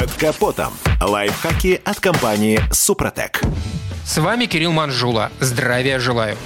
Под капотом. Лайфхаки от компании «Супротек». С вами Кирилл Манжула. Здравия желаю.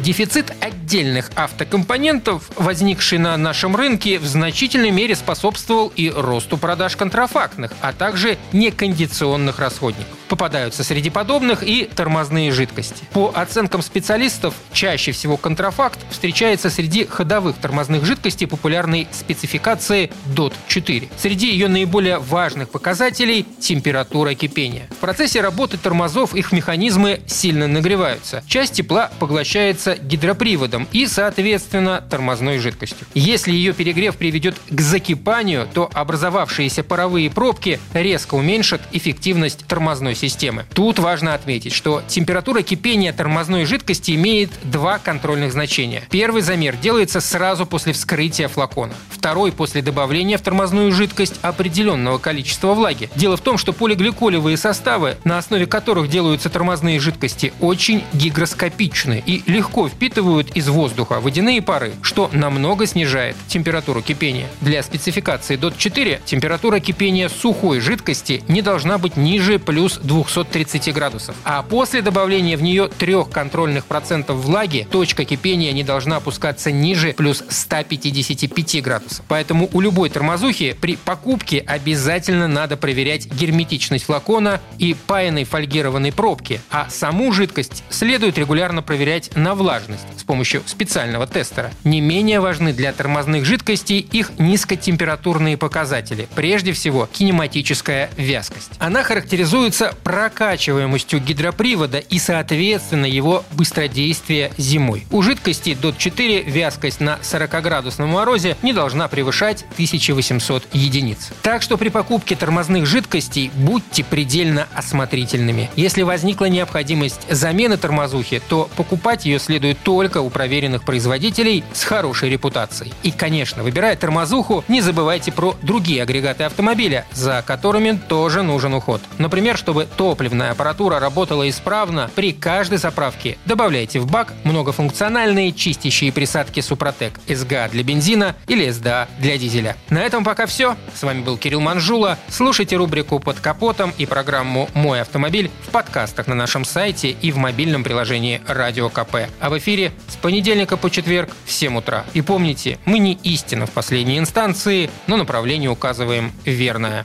Дефицит отдельных автокомпонентов, возникший на нашем рынке, в значительной мере способствовал и росту продаж контрафактных, а также некондиционных расходников. Попадаются среди подобных и тормозные жидкости. По оценкам специалистов, чаще всего контрафакт встречается среди ходовых тормозных жидкостей популярной спецификации DOT-4. Среди ее наиболее важных показателей – температура кипения. В процессе работы тормозов их механизмы сильно нагреваются. Часть тепла поглощается гидроприводом и, соответственно, тормозной жидкостью. Если ее перегрев приведет к закипанию, то образовавшиеся паровые пробки резко уменьшат эффективность тормозной системы. Тут важно отметить, что температура кипения тормозной жидкости имеет два контрольных значения. Первый замер делается сразу после вскрытия флакона. Второй после добавления в тормозную жидкость определенного количества влаги. Дело в том, что полигликолевые составы, на основе которых делаются тормозные жидкости, очень гигроскопичны и легко впитывают из воздуха водяные пары, что намного снижает температуру кипения. Для спецификации DOT-4 температура кипения сухой жидкости не должна быть ниже плюс 230 градусов. А после добавления в нее трех контрольных процентов влаги точка кипения не должна опускаться ниже плюс 155 градусов. Поэтому у любой тормозухи при покупке обязательно надо проверять герметичность флакона и паянной фольгированной пробки, а саму жидкость следует регулярно проверять на влажность с помощью специального тестера. Не менее важны для тормозных жидкостей их низкотемпературные показатели, прежде всего кинематическая вязкость. Она характеризуется прокачиваемостью гидропривода и, соответственно, его быстродействие зимой. У жидкости DOT-4 вязкость на 40-градусном морозе не должна превышать 1800 единиц. Так что при покупке тормозных жидкостей будьте предельно осмотрительными. Если возникла необходимость замены тормозухи, то покупать ее следует только у проверенных производителей с хорошей репутацией. И, конечно, выбирая тормозуху, не забывайте про другие агрегаты автомобиля, за которыми тоже нужен уход. Например, чтобы топливная аппаратура работала исправно, при каждой заправке добавляйте в бак многофункциональные чистящие присадки Супротек СГА для бензина или СДА для дизеля. На этом пока все. С вами был Кирилл Манжула. Слушайте рубрику «Под капотом» и программу «Мой автомобиль» в подкастах на нашем сайте и в мобильном приложении «Радио КП». А в эфире с понедельника по четверг в 7 утра. И помните, мы не истина в последней инстанции, но направление указываем верное.